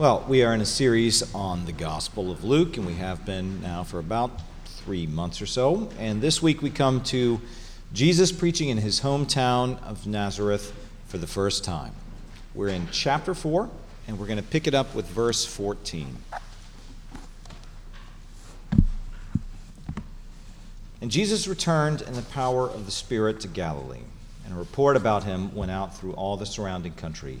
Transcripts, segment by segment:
Well, we are in a series on the Gospel of Luke, and we have been now for about three months or so. And this week we come to Jesus preaching in his hometown of Nazareth for the first time. We're in chapter 4, and we're going to pick it up with verse 14. And Jesus returned in the power of the Spirit to Galilee, and a report about him went out through all the surrounding country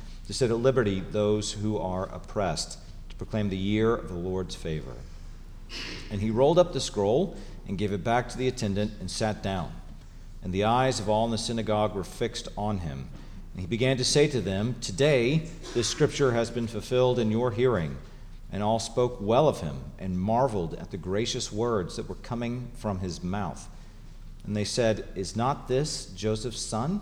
to set at liberty those who are oppressed, to proclaim the year of the Lord's favor. And he rolled up the scroll and gave it back to the attendant and sat down. And the eyes of all in the synagogue were fixed on him. And he began to say to them, Today this scripture has been fulfilled in your hearing. And all spoke well of him and marveled at the gracious words that were coming from his mouth. And they said, Is not this Joseph's son?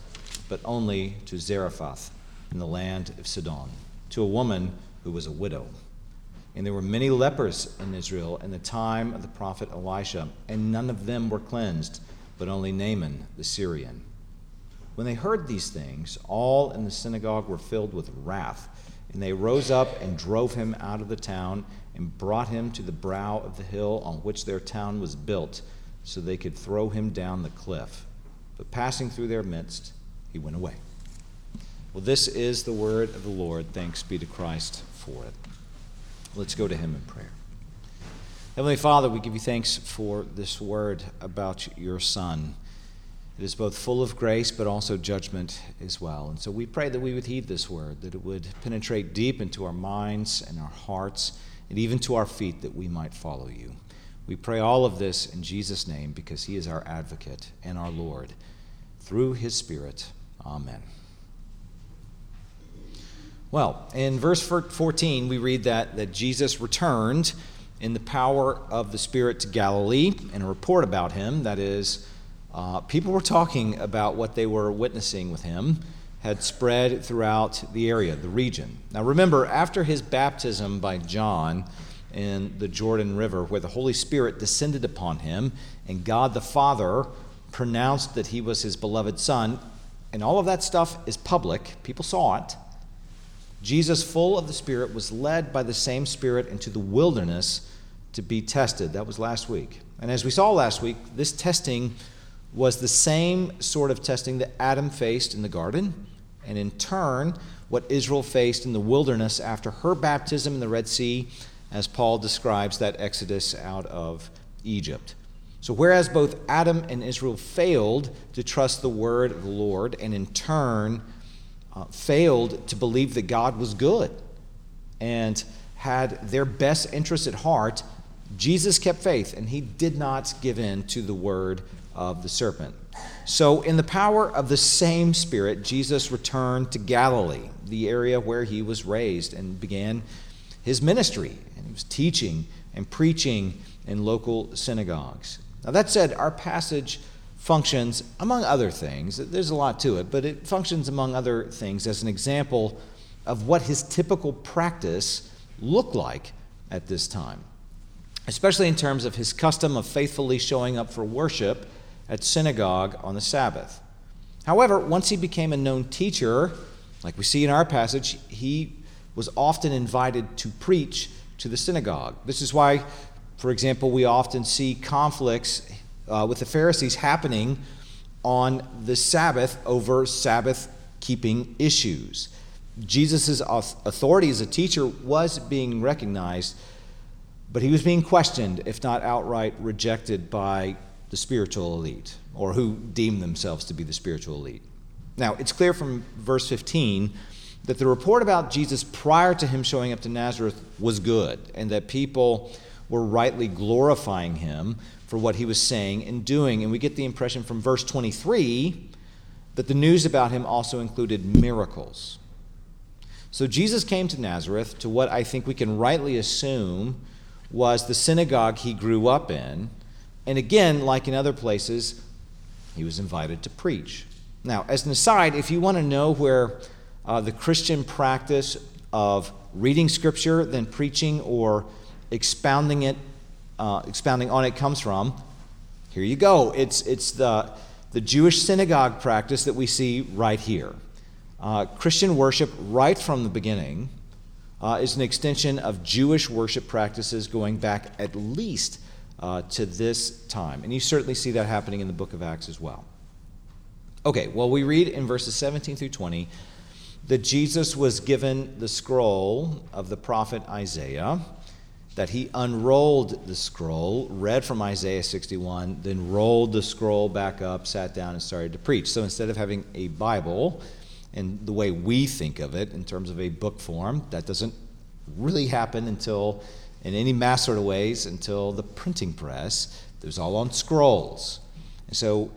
but only to Zarephath in the land of Sidon, to a woman who was a widow. And there were many lepers in Israel in the time of the prophet Elisha, and none of them were cleansed, but only Naaman the Syrian. When they heard these things, all in the synagogue were filled with wrath, and they rose up and drove him out of the town and brought him to the brow of the hill on which their town was built, so they could throw him down the cliff. But passing through their midst, he went away. Well, this is the word of the Lord. Thanks be to Christ for it. Let's go to him in prayer. Heavenly Father, we give you thanks for this word about your Son. It is both full of grace but also judgment as well. And so we pray that we would heed this word, that it would penetrate deep into our minds and our hearts, and even to our feet, that we might follow you. We pray all of this in Jesus' name because he is our advocate and our Lord. Through his Spirit, Amen. Well, in verse 14, we read that, that Jesus returned in the power of the Spirit to Galilee, and a report about him, that is, uh, people were talking about what they were witnessing with him, had spread throughout the area, the region. Now remember, after his baptism by John in the Jordan River, where the Holy Spirit descended upon him, and God the Father pronounced that he was his beloved Son, and all of that stuff is public, people saw it. Jesus, full of the Spirit, was led by the same Spirit into the wilderness to be tested. That was last week. And as we saw last week, this testing was the same sort of testing that Adam faced in the garden, and in turn, what Israel faced in the wilderness after her baptism in the Red Sea, as Paul describes that exodus out of Egypt. So, whereas both Adam and Israel failed to trust the word of the Lord and in turn uh, failed to believe that God was good and had their best interests at heart, Jesus kept faith and he did not give in to the word of the serpent. So, in the power of the same Spirit, Jesus returned to Galilee, the area where he was raised, and began his ministry. And he was teaching and preaching in local synagogues. Now, that said, our passage functions, among other things, there's a lot to it, but it functions, among other things, as an example of what his typical practice looked like at this time, especially in terms of his custom of faithfully showing up for worship at synagogue on the Sabbath. However, once he became a known teacher, like we see in our passage, he was often invited to preach to the synagogue. This is why for example, we often see conflicts uh, with the Pharisees happening on the Sabbath over Sabbath keeping issues. Jesus' authority as a teacher was being recognized, But he was being questioned, if not outright rejected, by the spiritual elite, or who deemed themselves to be the spiritual elite. Now, it's clear from verse 15 that the report about Jesus prior to him showing up to Nazareth was good, and that people were rightly glorifying him for what he was saying and doing. And we get the impression from verse 23 that the news about him also included miracles. So Jesus came to Nazareth to what I think we can rightly assume was the synagogue he grew up in. And again, like in other places, he was invited to preach. Now, as an aside, if you want to know where uh, the Christian practice of reading Scripture, then preaching or expounding it, uh, expounding on it comes from, here you go. It's, it's the, the Jewish synagogue practice that we see right here. Uh, Christian worship, right from the beginning, uh, is an extension of Jewish worship practices going back at least uh, to this time. And you certainly see that happening in the book of Acts as well. Okay, well, we read in verses 17 through 20 that Jesus was given the scroll of the prophet Isaiah, that he unrolled the scroll, read from Isaiah 61, then rolled the scroll back up, sat down, and started to preach. So instead of having a Bible, and the way we think of it in terms of a book form, that doesn't really happen until, in any mass sort of ways, until the printing press. It was all on scrolls. And so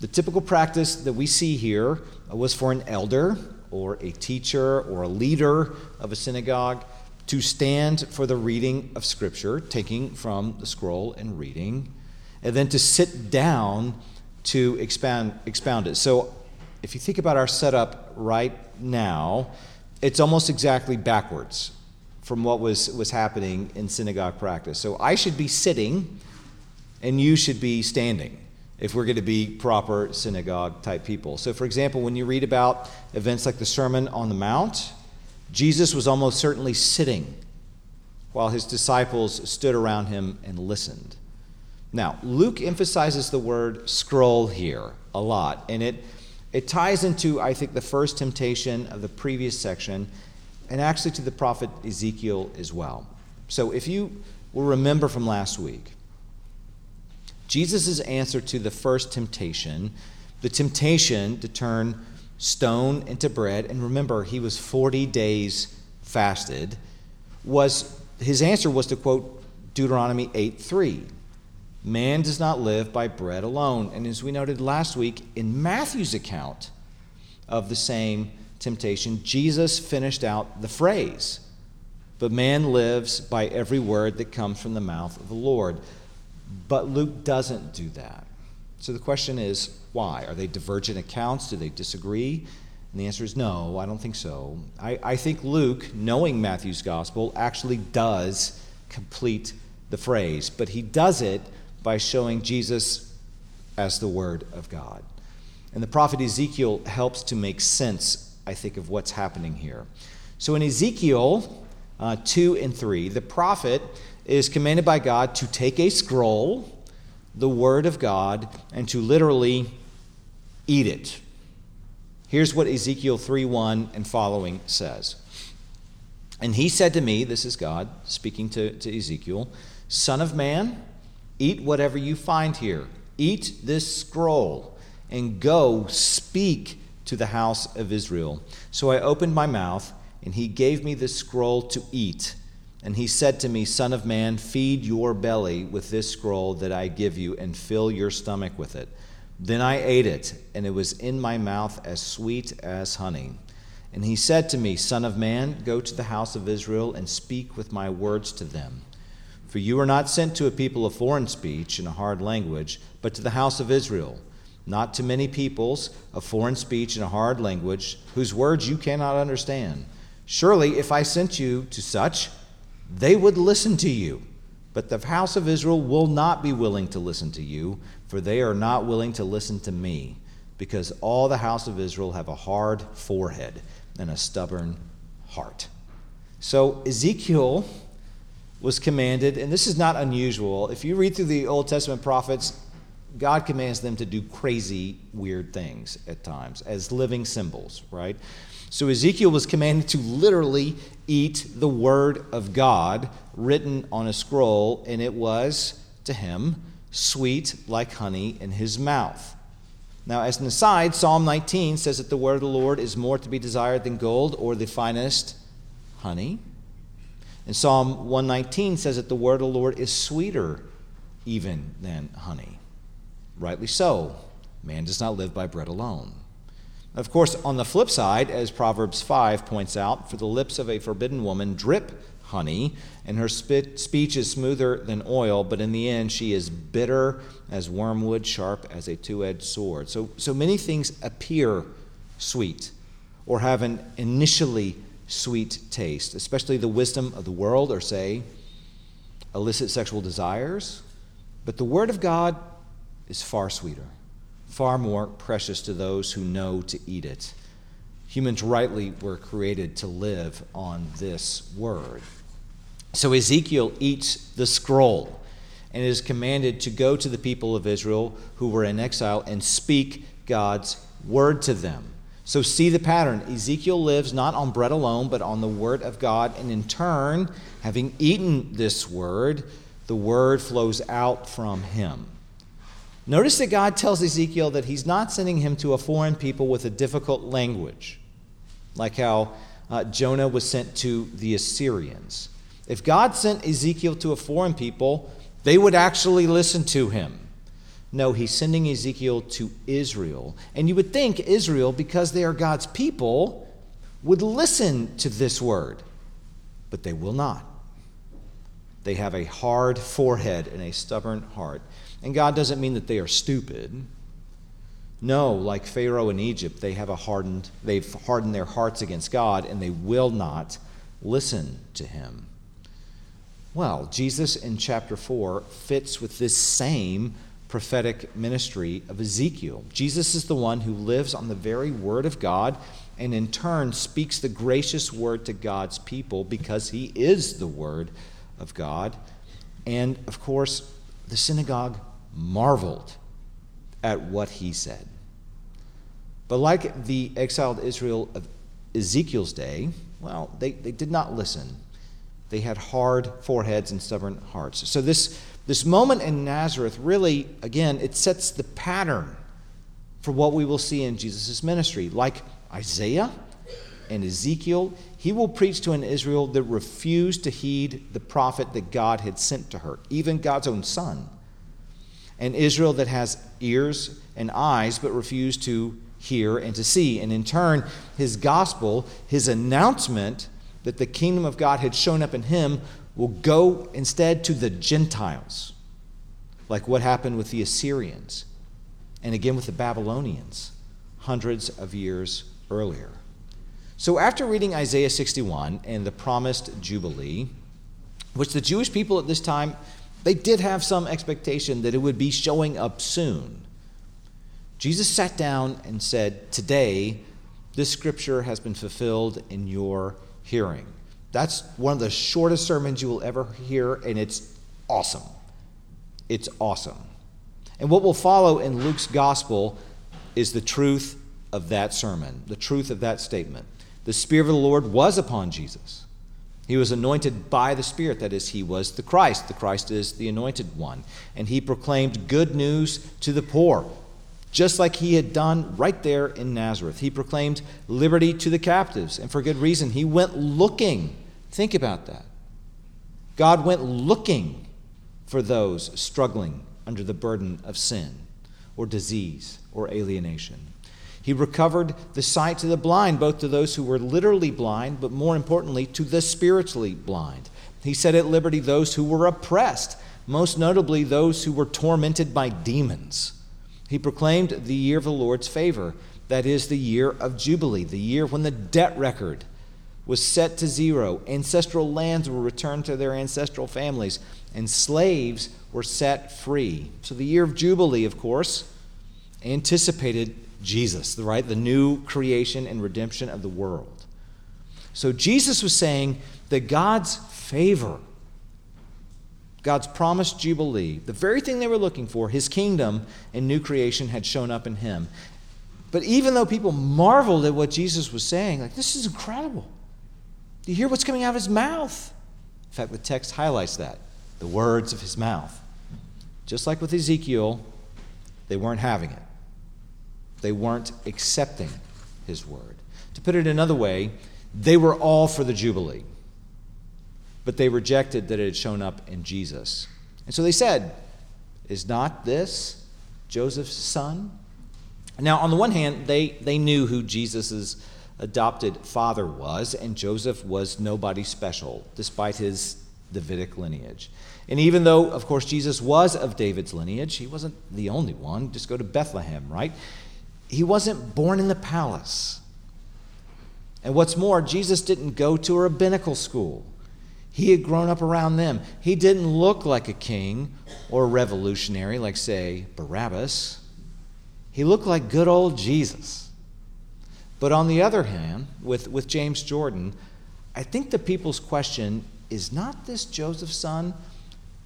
the typical practice that we see here was for an elder or a teacher or a leader of a synagogue to stand for the reading of Scripture, taking from the scroll and reading, and then to sit down to expound, expound it. So if you think about our setup right now, it's almost exactly backwards from what was, was happening in synagogue practice. So I should be sitting, and you should be standing if we're going to be proper synagogue type people. So, for example, when you read about events like the Sermon on the Mount, Jesus was almost certainly sitting while his disciples stood around him and listened. Now, Luke emphasizes the word scroll here a lot, and it, it ties into, I think, the first temptation of the previous section, and actually to the prophet Ezekiel as well. So, if you will remember from last week, Jesus' answer to the first temptation, the temptation to turn stone into bread, and remember, he was 40 days fasted, was his answer was to quote Deuteronomy 8 3. Man does not live by bread alone. And as we noted last week, in Matthew's account of the same temptation, Jesus finished out the phrase, But man lives by every word that comes from the mouth of the Lord. But Luke doesn't do that. So the question is why? Are they divergent accounts? Do they disagree? And the answer is no, I don't think so. I, I think Luke, knowing Matthew's gospel, actually does complete the phrase, but he does it by showing Jesus as the Word of God. And the prophet Ezekiel helps to make sense, I think, of what's happening here. So in Ezekiel uh, 2 and 3, the prophet is commanded by God to take a scroll, the Word of God, and to literally eat it. Here's what Ezekiel 3 1 and following says. And he said to me, This is God speaking to, to Ezekiel, Son of man, eat whatever you find here. Eat this scroll and go speak to the house of Israel. So I opened my mouth, and he gave me the scroll to eat. And he said to me, Son of man, feed your belly with this scroll that I give you, and fill your stomach with it. Then I ate it, and it was in my mouth as sweet as honey. And he said to me, Son of man, go to the house of Israel and speak with my words to them. For you are not sent to a people of foreign speech and a hard language, but to the house of Israel, not to many peoples of foreign speech and a hard language, whose words you cannot understand. Surely, if I sent you to such, they would listen to you. But the house of Israel will not be willing to listen to you, for they are not willing to listen to me, because all the house of Israel have a hard forehead and a stubborn heart. So Ezekiel was commanded, and this is not unusual. If you read through the Old Testament prophets, God commands them to do crazy, weird things at times as living symbols, right? So Ezekiel was commanded to literally eat the word of God written on a scroll, and it was, to him, sweet like honey in his mouth. Now, as an aside, Psalm 19 says that the word of the Lord is more to be desired than gold or the finest honey. And Psalm 119 says that the word of the Lord is sweeter even than honey. Rightly so. Man does not live by bread alone. Of course, on the flip side, as Proverbs 5 points out, for the lips of a forbidden woman drip honey, and her spit, speech is smoother than oil, but in the end she is bitter as wormwood, sharp as a two edged sword. So, so many things appear sweet or have an initially sweet taste, especially the wisdom of the world, or say, illicit sexual desires. But the Word of God is far sweeter, far more precious to those who know to eat it. Humans rightly were created to live on this Word. So Ezekiel eats the scroll and is commanded to go to the people of Israel who were in exile and speak God's word to them. So see the pattern. Ezekiel lives not on bread alone, but on the word of God. And in turn, having eaten this word, the word flows out from him. Notice that God tells Ezekiel that he's not sending him to a foreign people with a difficult language, like how uh, Jonah was sent to the Assyrians. If God sent Ezekiel to a foreign people, they would actually listen to him. No, he's sending Ezekiel to Israel. And you would think Israel, because they are God's people, would listen to this word. But they will not. They have a hard forehead and a stubborn heart. And God doesn't mean that they are stupid. No, like Pharaoh in Egypt, they have a hardened, they've hardened their hearts against God and they will not listen to him. Well, Jesus in chapter 4 fits with this same prophetic ministry of Ezekiel. Jesus is the one who lives on the very word of God and in turn speaks the gracious word to God's people because he is the word of God. And of course, the synagogue marveled at what he said. But like the exiled Israel of Ezekiel's day, well, they, they did not listen. They had hard foreheads and stubborn hearts. So, this, this moment in Nazareth really, again, it sets the pattern for what we will see in Jesus' ministry. Like Isaiah and Ezekiel, he will preach to an Israel that refused to heed the prophet that God had sent to her, even God's own son. An Israel that has ears and eyes but refused to hear and to see. And in turn, his gospel, his announcement, that the kingdom of God had shown up in him will go instead to the Gentiles, like what happened with the Assyrians and again with the Babylonians hundreds of years earlier. So, after reading Isaiah 61 and the promised Jubilee, which the Jewish people at this time, they did have some expectation that it would be showing up soon. Jesus sat down and said, Today, this scripture has been fulfilled in your hearing. That's one of the shortest sermons you will ever hear, and it's awesome. It's awesome. And what will follow in Luke's gospel is the truth of that sermon, the truth of that statement. The Spirit of the Lord was upon Jesus. He was anointed by the Spirit, that is, he was the Christ. The Christ is the anointed one. And he proclaimed good news to the poor just like he had done right there in Nazareth. He proclaimed liberty to the captives, and for good reason. He went looking. Think about that. God went looking for those struggling under the burden of sin or disease or alienation. He recovered the sight to the blind, both to those who were literally blind, but more importantly, to the spiritually blind. He set at liberty those who were oppressed, most notably those who were tormented by demons. He proclaimed the year of the Lord's favor, that is, the year of Jubilee, the year when the debt record was set to zero, ancestral lands were returned to their ancestral families, and slaves were set free. So the year of Jubilee, of course, anticipated Jesus, right? The new creation and redemption of the world. So Jesus was saying that God's favor God's promised Jubilee, the very thing they were looking for, his kingdom and new creation, had shown up in him. But even though people marveled at what Jesus was saying, like, this is incredible. Do you hear what's coming out of his mouth? In fact, the text highlights that the words of his mouth. Just like with Ezekiel, they weren't having it, they weren't accepting his word. To put it another way, they were all for the Jubilee, but they rejected that it had shown up in Jesus. And so they said, Is not this Joseph's son? Now, on the one hand, they, they knew who Jesus' adopted father was, and Joseph was nobody special, despite his Davidic lineage. And even though, of course, Jesus was of David's lineage, he wasn't the only one. Just go to Bethlehem, right? He wasn't born in the palace. And what's more, Jesus didn't go to a rabbinical school. He had grown up around them. He didn't look like a king or a revolutionary like, say, Barabbas. He looked like good old Jesus. But on the other hand, with, with James Jordan, I think the people's question is not this Joseph's son?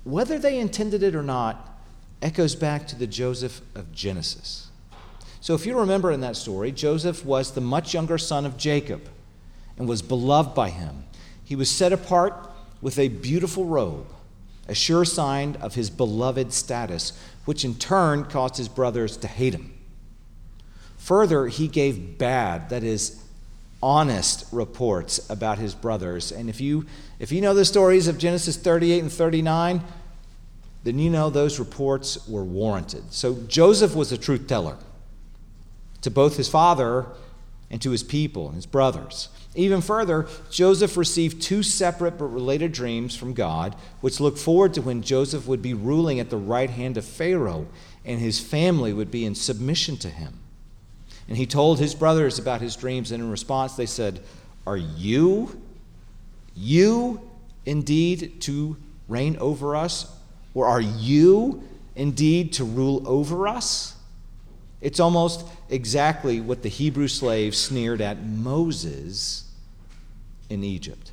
Whether they intended it or not, echoes back to the Joseph of Genesis. So, if you remember in that story, Joseph was the much younger son of Jacob and was beloved by him. He was set apart with a beautiful robe, a sure sign of his beloved status, which in turn caused his brothers to hate him. Further, he gave bad, that is, honest reports about his brothers. And if you, if you know the stories of Genesis 38 and 39, then you know those reports were warranted. So Joseph was a truth teller to both his father and to his people his brothers. Even further, Joseph received two separate but related dreams from God, which looked forward to when Joseph would be ruling at the right hand of Pharaoh and his family would be in submission to him. And he told his brothers about his dreams, and in response, they said, Are you, you indeed to reign over us? Or are you indeed to rule over us? It's almost exactly what the Hebrew slaves sneered at Moses in Egypt.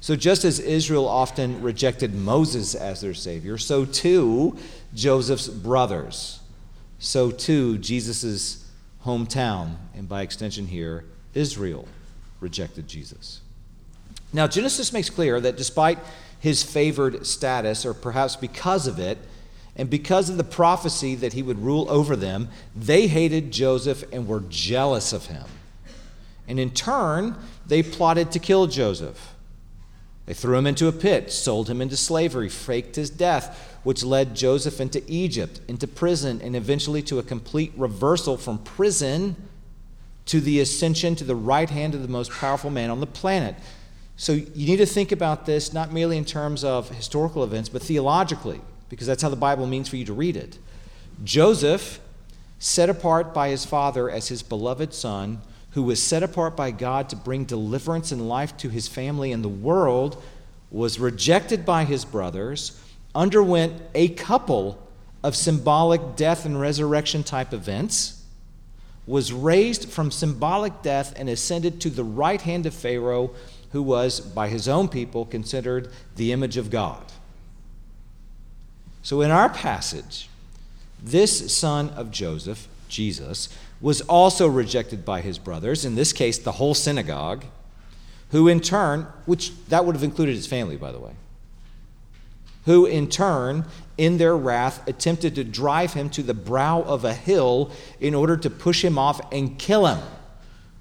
So, just as Israel often rejected Moses as their Savior, so too Joseph's brothers, so too Jesus' hometown, and by extension here, Israel, rejected Jesus. Now, Genesis makes clear that despite his favored status, or perhaps because of it, and because of the prophecy that he would rule over them, they hated Joseph and were jealous of him. And in turn, they plotted to kill Joseph. They threw him into a pit, sold him into slavery, faked his death, which led Joseph into Egypt, into prison, and eventually to a complete reversal from prison to the ascension to the right hand of the most powerful man on the planet. So you need to think about this not merely in terms of historical events, but theologically, because that's how the Bible means for you to read it. Joseph, set apart by his father as his beloved son, who was set apart by God to bring deliverance and life to his family and the world, was rejected by his brothers underwent a couple of symbolic death and resurrection type events, was raised from symbolic death and ascended to the right hand of Pharaoh, who was, by his own people, considered the image of God. So in our passage, this son of Joseph, Jesus, was also rejected by his brothers, in this case, the whole synagogue, who in turn, which that would have included his family, by the way, who in turn, in their wrath, attempted to drive him to the brow of a hill in order to push him off and kill him,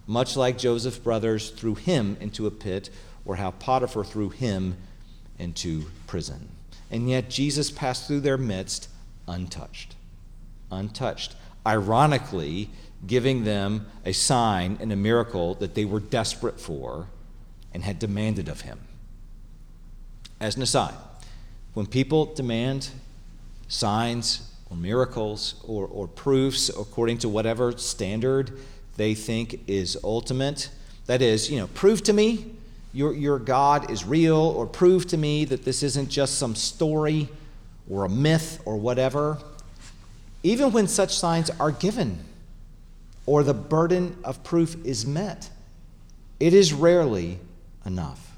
much like Joseph's brothers threw him into a pit, or how Potiphar threw him into prison. And yet Jesus passed through their midst untouched. Untouched. Ironically, giving them a sign and a miracle that they were desperate for and had demanded of him. As an aside, when people demand signs or miracles or, or proofs according to whatever standard they think is ultimate, that is, you know, prove to me your, your God is real, or prove to me that this isn't just some story or a myth or whatever, even when such signs are given or the burden of proof is met, it is rarely enough.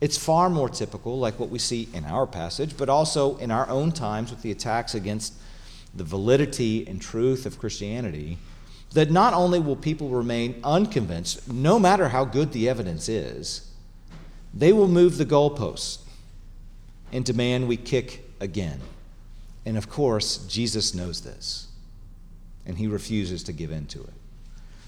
It's far more typical, like what we see in our passage, but also in our own times with the attacks against the validity and truth of Christianity, that not only will people remain unconvinced, no matter how good the evidence is, they will move the goalposts and demand we kick again. And of course, Jesus knows this, and he refuses to give in to it.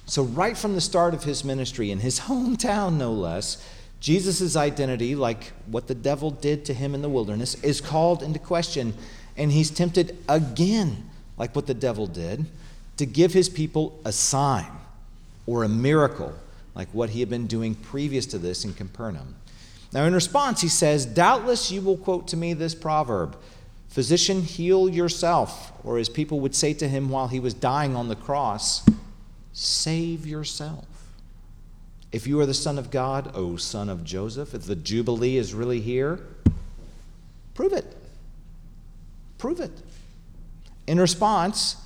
So, right from the start of his ministry, in his hometown no less, Jesus' identity, like what the devil did to him in the wilderness, is called into question, and he's tempted again, like what the devil did to give his people a sign or a miracle, like what he had been doing previous to this in Capernaum. Now, in response, he says, Doubtless you will quote to me this proverb Physician, heal yourself. Or as people would say to him while he was dying on the cross, save yourself. If you are the Son of God, O Son of Joseph, if the Jubilee is really here, prove it. Prove it. In response,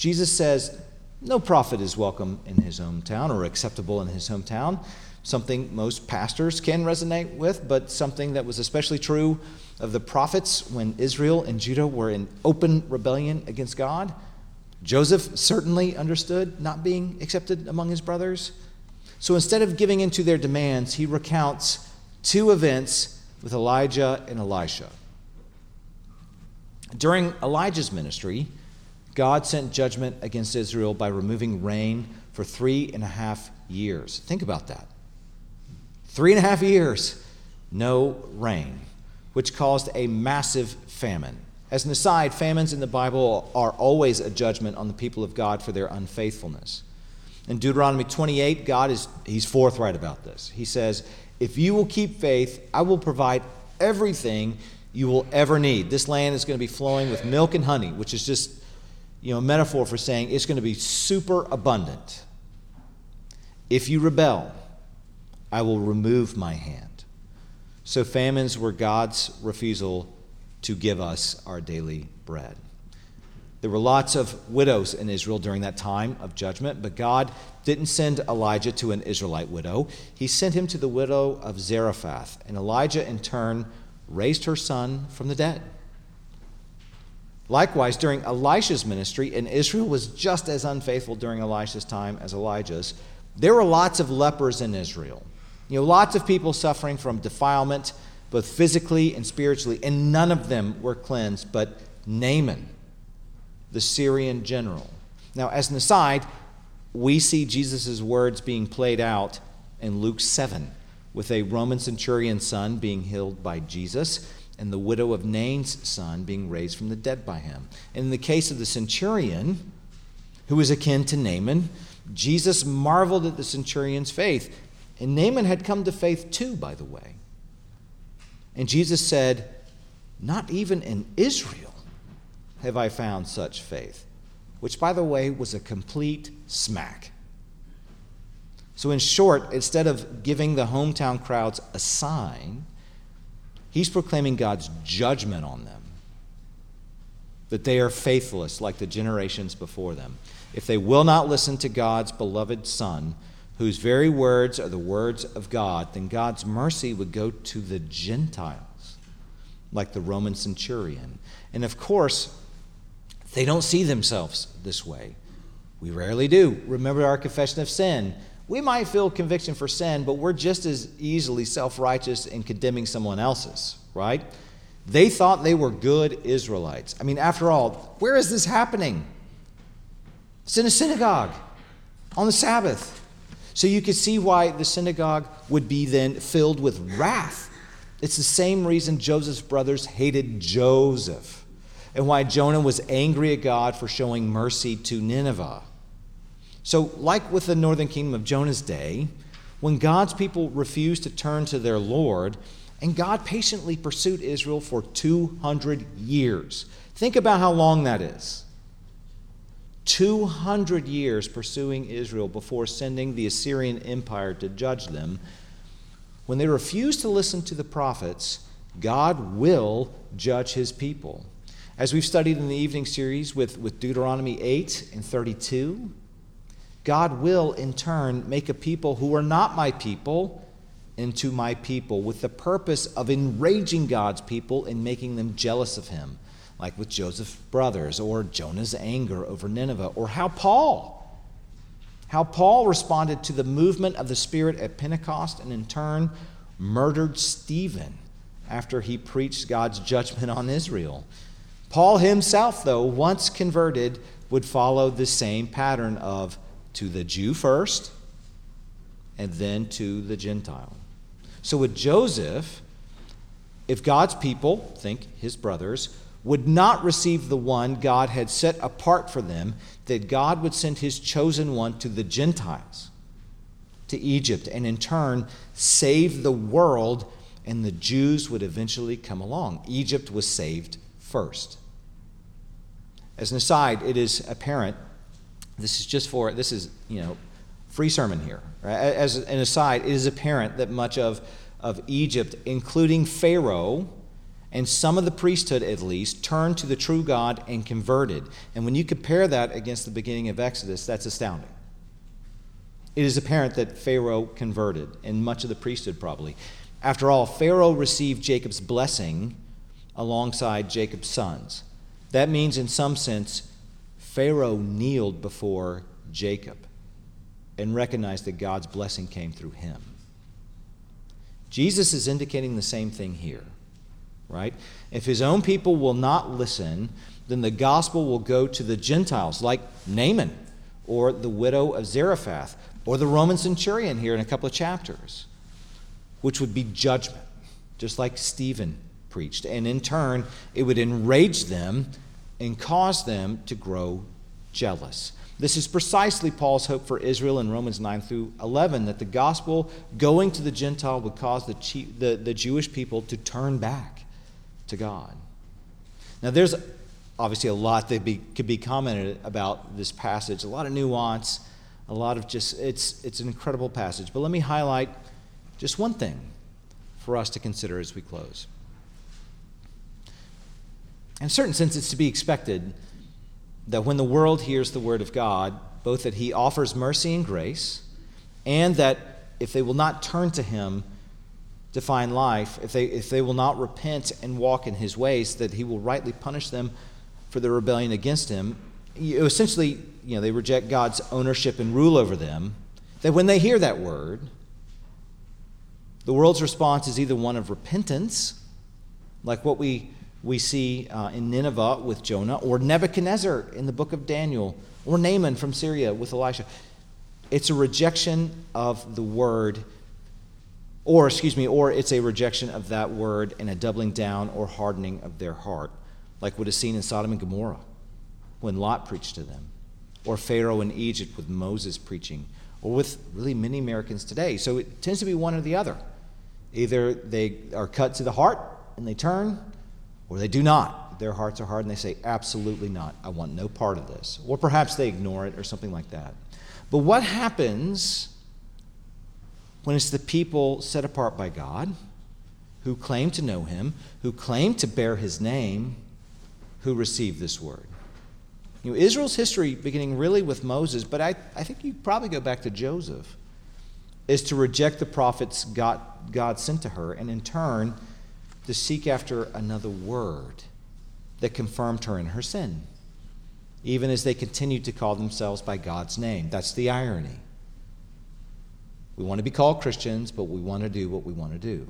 Jesus says, No prophet is welcome in his hometown or acceptable in his hometown. Something most pastors can resonate with, but something that was especially true of the prophets when Israel and Judah were in open rebellion against God. Joseph certainly understood not being accepted among his brothers. So instead of giving in to their demands, he recounts two events with Elijah and Elisha. During Elijah's ministry, God sent judgment against Israel by removing rain for three and a half years. Think about that. Three and a half years, no rain, which caused a massive famine. As an aside, famines in the Bible are always a judgment on the people of God for their unfaithfulness. In Deuteronomy 28, God is he's forthright about this. He says, "If you will keep faith, I will provide everything you will ever need. This land is going to be flowing with milk and honey, which is just you know, a metaphor for saying it's going to be super abundant. If you rebel, I will remove my hand. So famines were God's refusal to give us our daily bread. There were lots of widows in Israel during that time of judgment, but God didn't send Elijah to an Israelite widow. He sent him to the widow of Zarephath, and Elijah in turn raised her son from the dead. Likewise, during Elisha's ministry, and Israel was just as unfaithful during Elisha's time as Elijah's, there were lots of lepers in Israel. You know, lots of people suffering from defilement, both physically and spiritually, and none of them were cleansed but Naaman, the Syrian general. Now, as an aside, we see Jesus' words being played out in Luke 7 with a Roman centurion's son being healed by Jesus and the widow of Nain's son being raised from the dead by him. And in the case of the centurion, who was akin to Naaman, Jesus marveled at the centurion's faith. And Naaman had come to faith too, by the way. And Jesus said, Not even in Israel have I found such faith, which, by the way, was a complete smack. So, in short, instead of giving the hometown crowds a sign, He's proclaiming God's judgment on them. That they are faithless like the generations before them. If they will not listen to God's beloved Son, whose very words are the words of God, then God's mercy would go to the Gentiles, like the Roman centurion. And of course, they don't see themselves this way. We rarely do. Remember our confession of sin we might feel conviction for sin, but we're just as easily self righteous in condemning someone else's, right? They thought they were good Israelites. I mean, after all, where is this happening? It's in a synagogue on the Sabbath. So you could see why the synagogue would be then filled with wrath. It's the same reason Joseph's brothers hated Joseph and why Jonah was angry at God for showing mercy to Nineveh. So, like with the northern kingdom of Jonah's day, when God's people refused to turn to their Lord, and God patiently pursued Israel for 200 years. Think about how long that is. 200 years pursuing Israel before sending the Assyrian Empire to judge them. When they refuse to listen to the prophets, God will judge his people. As we've studied in the evening series with, with Deuteronomy 8 and 32, God will in turn make a people who are not my people into my people with the purpose of enraging God's people and making them jealous of him, like with Joseph's brothers or Jonah's anger over Nineveh, or how Paul how Paul responded to the movement of the Spirit at Pentecost and in turn murdered Stephen after he preached God's judgment on Israel. Paul himself, though, once converted, would follow the same pattern of to the Jew first and then to the Gentile. So with Joseph, if God's people, think his brothers, would not receive the one God had set apart for them, that God would send his chosen one to the Gentiles, to Egypt, and in turn save the world, and the Jews would eventually come along. Egypt was saved first. As an aside, it is apparent, this is just for, this is, you know, free sermon here. Right? As an aside, it is apparent that much of of Egypt, including Pharaoh and some of the priesthood at least, turned to the true God and converted. And when you compare that against the beginning of Exodus, that's astounding. It is apparent that Pharaoh converted, and much of the priesthood probably. After all, Pharaoh received Jacob's blessing alongside Jacob's sons. That means, in some sense, Pharaoh kneeled before Jacob and recognized that God's blessing came through him. Jesus is indicating the same thing here, right? If his own people will not listen, then the gospel will go to the Gentiles, like Naaman or the widow of Zarephath or the Roman centurion here in a couple of chapters, which would be judgment, just like Stephen preached. And in turn, it would enrage them and cause them to grow jealous. This is precisely Paul's hope for Israel in Romans 9 through 11 that the gospel going to the Gentile would cause the, the, the Jewish people to turn back to God. Now, there's obviously a lot that be, could be commented about this passage, a lot of nuance, a lot of just, it's, it's an incredible passage. But let me highlight just one thing for us to consider as we close. In a certain sense, it's to be expected that when the world hears the word of God, both that he offers mercy and grace, and that if they will not turn to him to find life, if they, if they will not repent and walk in his ways, that he will rightly punish them for their rebellion against him. You, essentially, you know, they reject God's ownership and rule over them. That when they hear that word, the world's response is either one of repentance, like what we we see uh, in Nineveh with Jonah, or Nebuchadnezzar in the book of Daniel, or Naaman from Syria with Elisha. It's a rejection of the word, or, excuse me, or it's a rejection of that word and a doubling down or hardening of their heart, like what is seen in Sodom and Gomorrah when Lot preached to them, or Pharaoh in Egypt with Moses preaching, or with really many Americans today. So it tends to be one or the other. Either they are cut to the heart and they turn, or they do not. Their hearts are hard and they say, Absolutely not. I want no part of this. Or perhaps they ignore it or something like that. But what happens when it's the people set apart by God, who claim to know Him, who claim to bear His name, who receive this word? You know, Israel's history, beginning really with Moses, but I, I think you probably go back to Joseph, is to reject the prophets God, God sent to her, and in turn, to seek after another word that confirmed her in her sin, even as they continued to call themselves by God's name. That's the irony. We want to be called Christians, but we want to do what we want to do.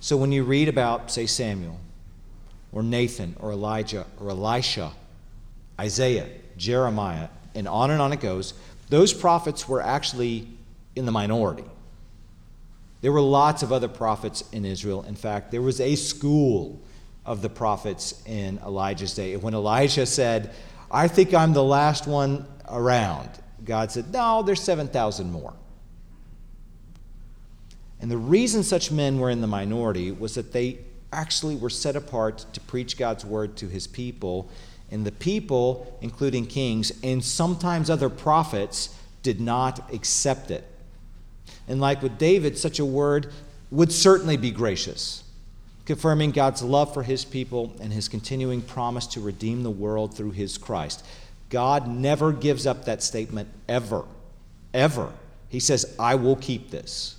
So when you read about, say, Samuel, or Nathan, or Elijah, or Elisha, Isaiah, Jeremiah, and on and on it goes, those prophets were actually in the minority. There were lots of other prophets in Israel. In fact, there was a school of the prophets in Elijah's day. When Elijah said, I think I'm the last one around, God said, No, there's 7,000 more. And the reason such men were in the minority was that they actually were set apart to preach God's word to his people. And the people, including kings and sometimes other prophets, did not accept it. And like with David, such a word would certainly be gracious, confirming God's love for his people and his continuing promise to redeem the world through his Christ. God never gives up that statement ever. Ever. He says, I will keep this.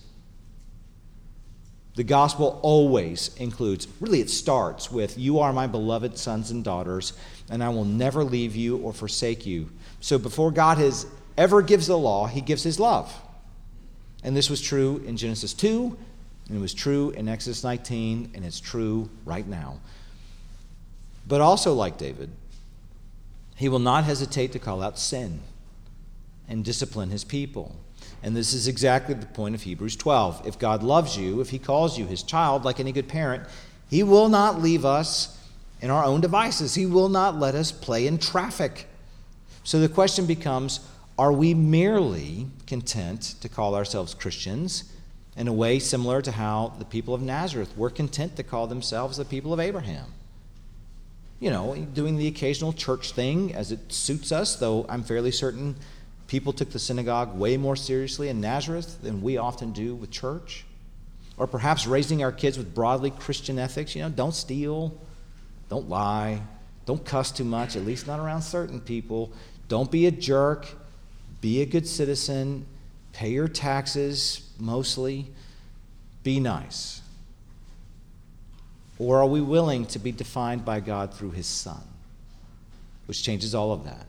The gospel always includes, really, it starts with, You are my beloved sons and daughters, and I will never leave you or forsake you. So before God has ever gives the law, he gives his love. And this was true in Genesis 2, and it was true in Exodus 19, and it's true right now. But also, like David, he will not hesitate to call out sin and discipline his people. And this is exactly the point of Hebrews 12. If God loves you, if he calls you his child, like any good parent, he will not leave us in our own devices. He will not let us play in traffic. So the question becomes are we merely content to call ourselves Christians in a way similar to how the people of Nazareth were content to call themselves the people of Abraham? You know, doing the occasional church thing as it suits us, though I'm fairly certain people took the synagogue way more seriously in Nazareth than we often do with church. Or perhaps raising our kids with broadly Christian ethics. You know, don't steal, don't lie, don't cuss too much, at least not around certain people. Don't be a jerk be a good citizen, pay your taxes mostly, be nice? Or are we willing to be defined by God through His Son, which changes all of that?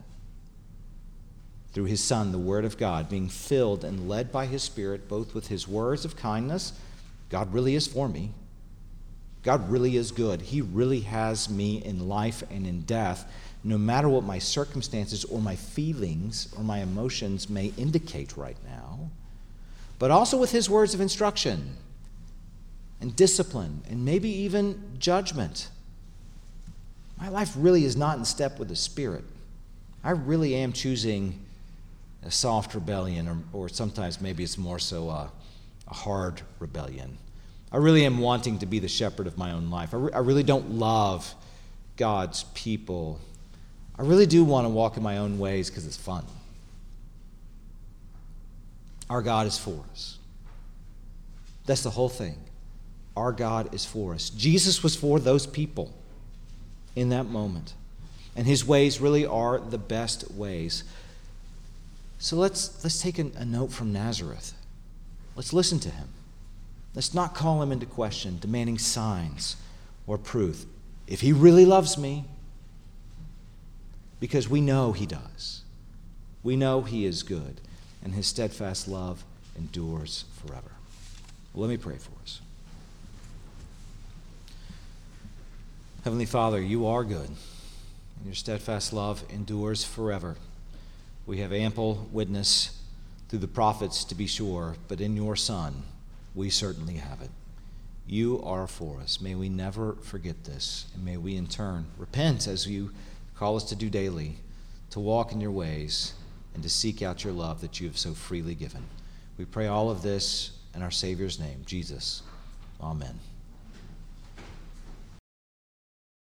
Through His Son, the Word of God, being filled and led by His Spirit, both with His words of kindness God really is for me. God really is good. He really has me in life and in death no matter what my circumstances or my feelings or my emotions may indicate right now, but also with his words of instruction and discipline and maybe even judgment. My life really is not in step with the Spirit. I really am choosing a soft rebellion, or, or sometimes maybe it's more so a, a, hard rebellion. I really am wanting to be the shepherd of my own life. I, re- I really don't love God's people I really do want to walk in my own ways because it's fun. Our God is for us. That's the whole thing. Our God is for us. Jesus was for those people in that moment. And his ways really are the best ways. So let's, let's take a, a note from Nazareth. Let's listen to him. Let's not call him into question, demanding signs or proof. If he really loves me, because we know He does. We know He is good, and His steadfast love endures forever. Well, let me pray for us. Heavenly Father, you are good, and your steadfast love endures forever. We have ample witness through the prophets, to be sure, but in your Son, we certainly have it. You are for us. May we never forget this, and may we in turn repent as you call us to do daily, to walk in your ways, and to seek out your love that you have so freely given. We pray all of this in our Savior's name, Jesus. Amen.